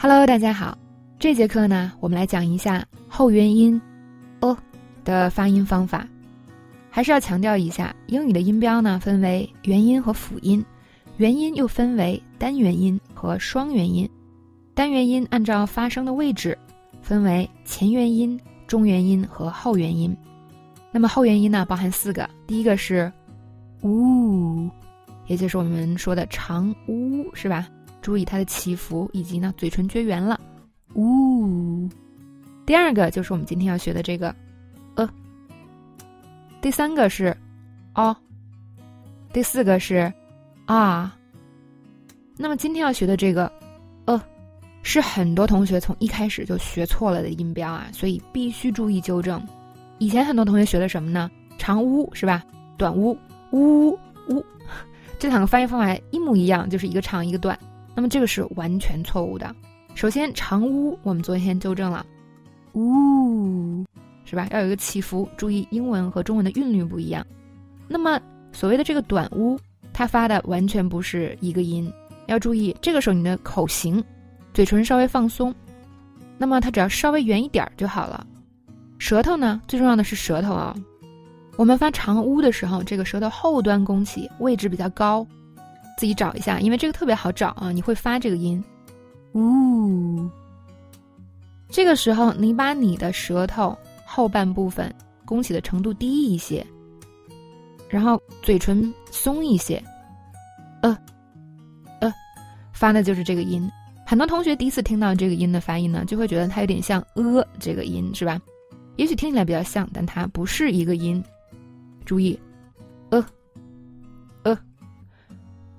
Hello，大家好。这节课呢，我们来讲一下后元音 “o” 的发音方法。还是要强调一下，英语的音标呢分为元音和辅音，元音又分为单元音和双元音。单元音按照发声的位置，分为前元音、中元音和后元音。那么后元音呢，包含四个，第一个是“呜”，也就是我们说的长“呜”，是吧？注意它的起伏，以及呢嘴唇撅圆了。呜，第二个就是我们今天要学的这个，呃。第三个是，哦。第四个是，啊。那么今天要学的这个，呃，是很多同学从一开始就学错了的音标啊，所以必须注意纠正。以前很多同学学的什么呢？长呜是吧？短呜呜呜，这两个发音方法一模一样，就是一个长一个短。那么这个是完全错误的。首先，长呜我们昨天纠正了，呜，是吧？要有一个起伏，注意英文和中文的韵律不一样。那么所谓的这个短呜，它发的完全不是一个音，要注意这个时候你的口型，嘴唇稍微放松，那么它只要稍微圆一点儿就好了。舌头呢，最重要的是舌头啊。我们发长呜的时候，这个舌头后端弓起，位置比较高，自己找一下，因为这个特别好找啊，你会发这个音。呜，这个时候你把你的舌头后半部分弓起的程度低一些，然后嘴唇松一些，呃，呃，发的就是这个音。很多同学第一次听到这个音的发音呢，就会觉得它有点像呃这个音，是吧？也许听起来比较像，但它不是一个音。注意，呃，呃，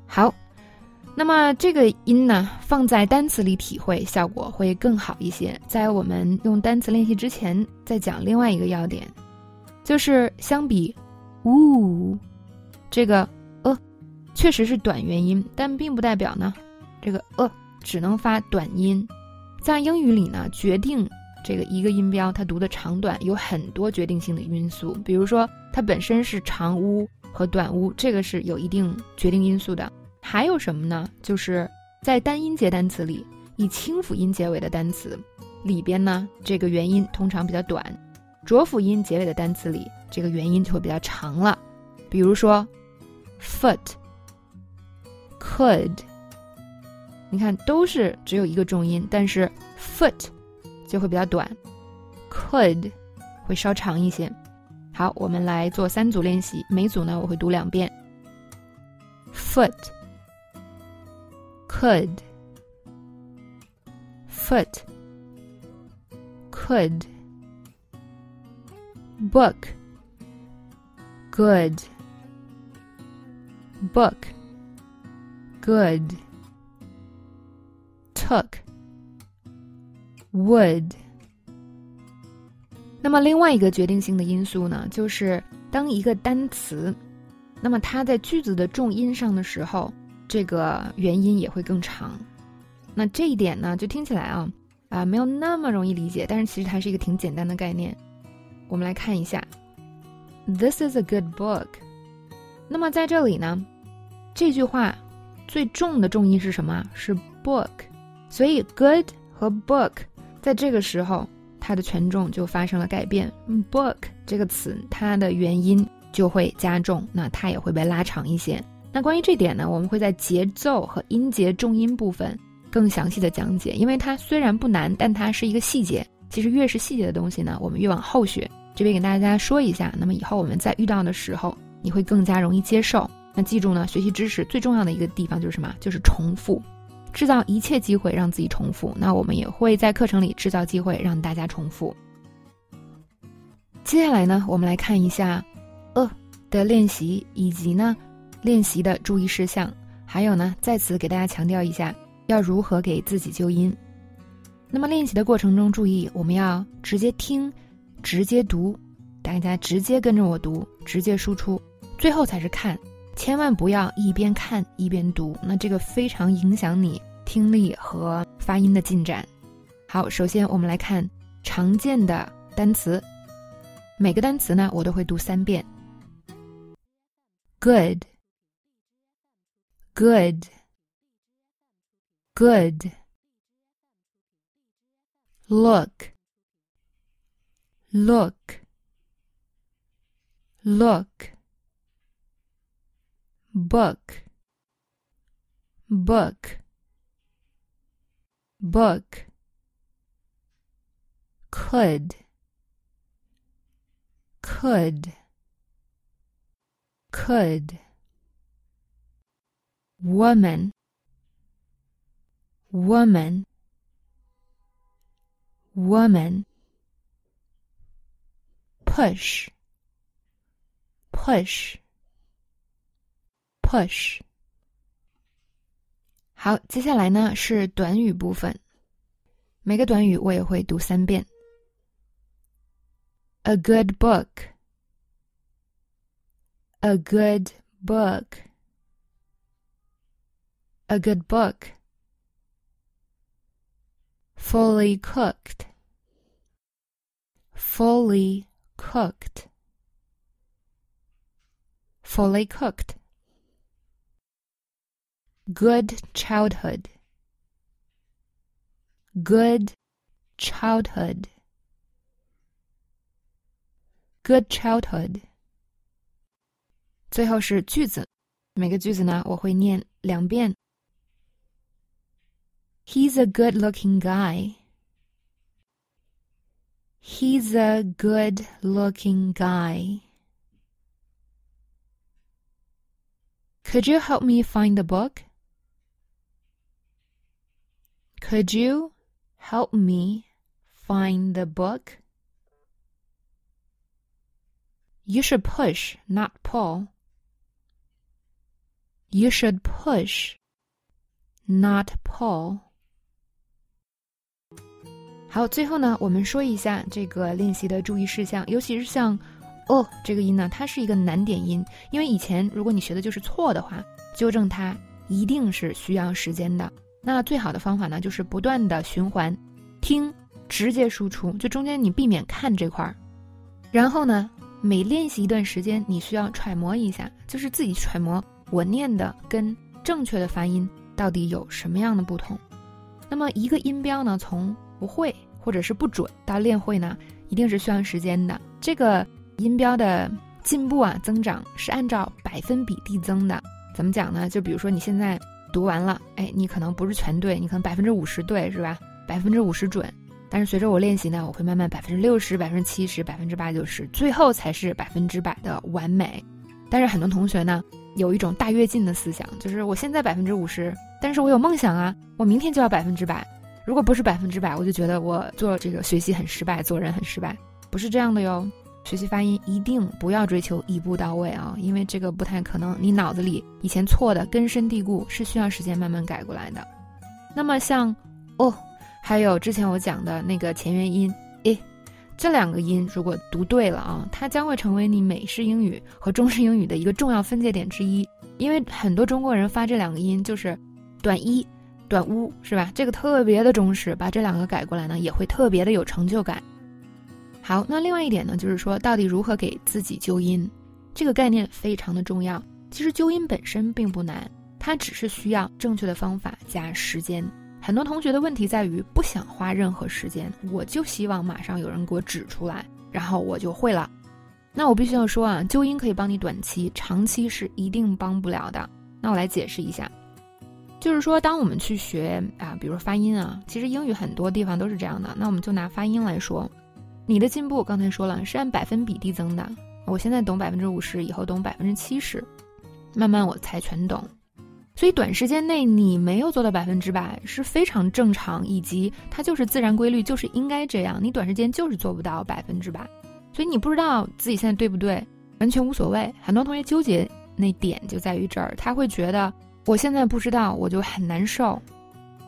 好。那么这个音呢，放在单词里体会效果会更好一些。在我们用单词练习之前，再讲另外一个要点，就是相比“呜”，这个“呃”确实是短元音，但并不代表呢，这个“呃”只能发短音。在英语里呢，决定这个一个音标它读的长短有很多决定性的因素，比如说它本身是长“呜”和短“呜”，这个是有一定决定因素的。还有什么呢？就是在单音节单词里，以清辅音结尾的单词里边呢，这个元音通常比较短；浊辅音结尾的单词里，这个元音就会比较长了。比如说，foot、could，你看都是只有一个重音，但是 foot 就会比较短，could 会稍长一些。好，我们来做三组练习，每组呢我会读两遍，foot。could foot could book good book good took would 那么另外一个决定性的因素呢，就是当一个单词，那么它在句子的重音上的时候， 这个元音也会更长，那这一点呢，就听起来啊啊没有那么容易理解，但是其实它是一个挺简单的概念。我们来看一下，This is a good book。那么在这里呢，这句话最重的重音是什么？是 book。所以 good 和 book 在这个时候它的权重就发生了改变。book 这个词它的元音就会加重，那它也会被拉长一些。那关于这点呢，我们会在节奏和音节重音部分更详细的讲解，因为它虽然不难，但它是一个细节。其实越是细节的东西呢，我们越往后学。这边给大家说一下，那么以后我们在遇到的时候，你会更加容易接受。那记住呢，学习知识最重要的一个地方就是什么？就是重复，制造一切机会让自己重复。那我们也会在课程里制造机会让大家重复。接下来呢，我们来看一下“呃”的练习，以及呢。练习的注意事项，还有呢，在此给大家强调一下，要如何给自己纠音。那么练习的过程中，注意我们要直接听，直接读，大家直接跟着我读，直接输出，最后才是看，千万不要一边看一边读，那这个非常影响你听力和发音的进展。好，首先我们来看常见的单词，每个单词呢，我都会读三遍。Good。Good good look, look, look, book, book, book, could, could, could, woman, woman, woman, push, push, push。好，接下来呢是短语部分，每个短语我也会读三遍。A good book, a good book, a good book. Fully cooked, fully cooked, fully cooked good childhood good childhood good childhood 最后是句子，每个句子呢我会念两遍。 He's a good-looking guy. He's a good-looking guy. Could you help me find the book? Could you help me find the book? You should push, not pull. You should push, not pull. 好，最后呢，我们说一下这个练习的注意事项，尤其是像“哦”这个音呢，它是一个难点音，因为以前如果你学的就是错的话，纠正它一定是需要时间的。那最好的方法呢，就是不断的循环，听，直接输出，就中间你避免看这块儿。然后呢，每练习一段时间，你需要揣摩一下，就是自己揣摩我念的跟正确的发音到底有什么样的不同。那么一个音标呢，从不会或者是不准到练会呢，一定是需要时间的。这个音标的进步啊，增长是按照百分比递增的。怎么讲呢？就比如说你现在。读完了，哎，你可能不是全对，你可能百分之五十对，是吧？百分之五十准。但是随着我练习呢，我会慢慢百分之六十、百分之七十、百分之八九十，最后才是百分之百的完美。但是很多同学呢，有一种大跃进的思想，就是我现在百分之五十，但是我有梦想啊，我明天就要百分之百。如果不是百分之百，我就觉得我做这个学习很失败，做人很失败，不是这样的哟。学习发音一定不要追求一步到位啊，因为这个不太可能。你脑子里以前错的根深蒂固，是需要时间慢慢改过来的。那么像哦，还有之前我讲的那个前元音诶，这两个音如果读对了啊，它将会成为你美式英语和中式英语的一个重要分界点之一。因为很多中国人发这两个音就是短一、短屋，是吧？这个特别的中式，把这两个改过来呢，也会特别的有成就感。好，那另外一点呢，就是说到底如何给自己纠音，这个概念非常的重要。其实纠音本身并不难，它只是需要正确的方法加时间。很多同学的问题在于不想花任何时间，我就希望马上有人给我指出来，然后我就会了。那我必须要说啊，纠音可以帮你短期，长期是一定帮不了的。那我来解释一下，就是说当我们去学啊，比如发音啊，其实英语很多地方都是这样的。那我们就拿发音来说。你的进步刚才说了是按百分比递增的，我现在懂百分之五十，以后懂百分之七十，慢慢我才全懂。所以短时间内你没有做到百分之百是非常正常，以及它就是自然规律，就是应该这样。你短时间就是做不到百分之百，所以你不知道自己现在对不对，完全无所谓。很多同学纠结那点就在于这儿，他会觉得我现在不知道我就很难受。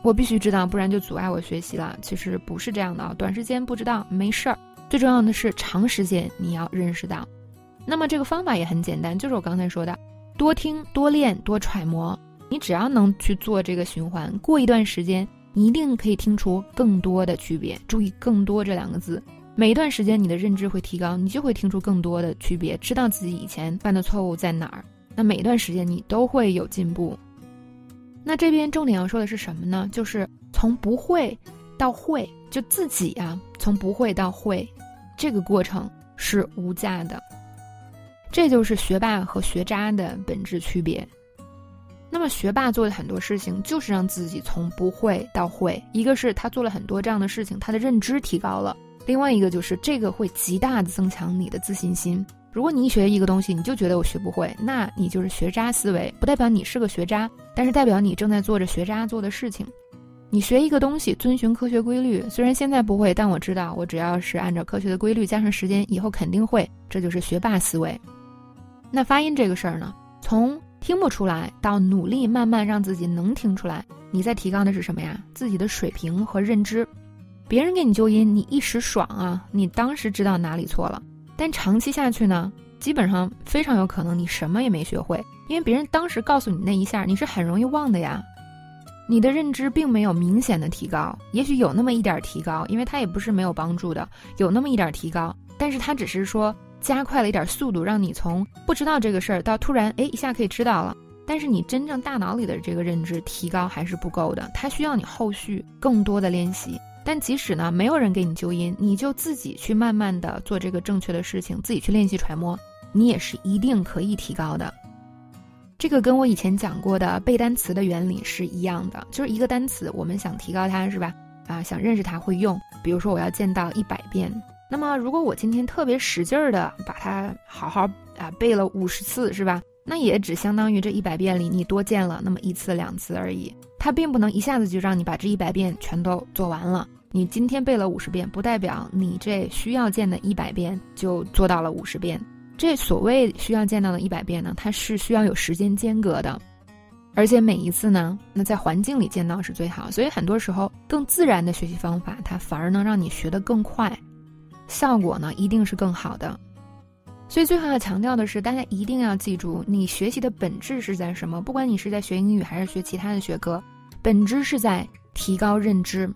我必须知道，不然就阻碍我学习了。其实不是这样的啊，短时间不知道没事儿。最重要的是长时间你要认识到，那么这个方法也很简单，就是我刚才说的，多听、多练、多揣摩。你只要能去做这个循环，过一段时间，你一定可以听出更多的区别。注意“更多”这两个字，每一段时间你的认知会提高，你就会听出更多的区别，知道自己以前犯的错误在哪儿。那每一段时间你都会有进步。那这边重点要说的是什么呢？就是从不会到会，就自己啊，从不会到会，这个过程是无价的。这就是学霸和学渣的本质区别。那么，学霸做的很多事情，就是让自己从不会到会。一个是他做了很多这样的事情，他的认知提高了；另外一个就是这个会极大的增强你的自信心。如果你学一个东西，你就觉得我学不会，那你就是学渣思维，不代表你是个学渣，但是代表你正在做着学渣做的事情。你学一个东西，遵循科学规律，虽然现在不会，但我知道，我只要是按照科学的规律加上时间，以后肯定会。这就是学霸思维。那发音这个事儿呢，从听不出来到努力慢慢让自己能听出来，你在提高的是什么呀？自己的水平和认知。别人给你纠音，你一时爽啊，你当时知道哪里错了。但长期下去呢，基本上非常有可能你什么也没学会，因为别人当时告诉你那一下，你是很容易忘的呀。你的认知并没有明显的提高，也许有那么一点提高，因为它也不是没有帮助的，有那么一点提高，但是它只是说加快了一点速度，让你从不知道这个事儿到突然哎一下可以知道了。但是你真正大脑里的这个认知提高还是不够的，它需要你后续更多的练习。但即使呢，没有人给你纠音，你就自己去慢慢的做这个正确的事情，自己去练习揣摩，你也是一定可以提高的。这个跟我以前讲过的背单词的原理是一样的，就是一个单词，我们想提高它，是吧？啊，想认识它会用。比如说我要见到一百遍，那么如果我今天特别使劲儿的把它好好啊背了五十次，是吧？那也只相当于这一百遍里你多见了那么一次两次而已。它并不能一下子就让你把这一百遍全都做完了。你今天背了五十遍，不代表你这需要见的一百遍就做到了五十遍。这所谓需要见到的一百遍呢，它是需要有时间间隔的，而且每一次呢，那在环境里见到是最好。所以很多时候，更自然的学习方法，它反而能让你学得更快，效果呢一定是更好的。所以最后要强调的是，大家一定要记住，你学习的本质是在什么？不管你是在学英语还是学其他的学科。本质是在提高认知。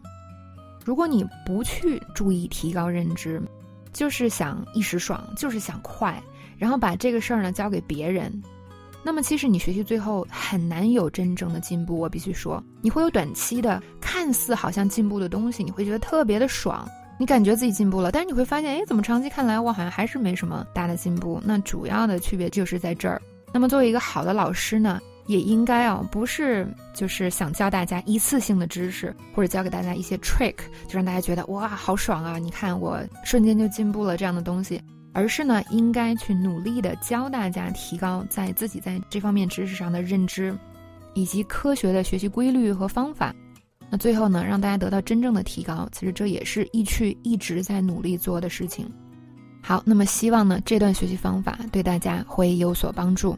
如果你不去注意提高认知，就是想一时爽，就是想快，然后把这个事儿呢交给别人，那么其实你学习最后很难有真正的进步。我必须说，你会有短期的看似好像进步的东西，你会觉得特别的爽，你感觉自己进步了，但是你会发现，哎，怎么长期看来我好像还是没什么大的进步？那主要的区别就是在这儿。那么作为一个好的老师呢？也应该啊，不是就是想教大家一次性的知识，或者教给大家一些 trick，就让大家觉得哇好爽啊！你看我瞬间就进步了这样的东西，而是呢，应该去努力的教大家提高在自己在这方面知识上的认知，以及科学的学习规律和方法。那最后呢，让大家得到真正的提高，其实这也是易趣一直在努力做的事情。好，那么希望呢这段学习方法对大家会有所帮助。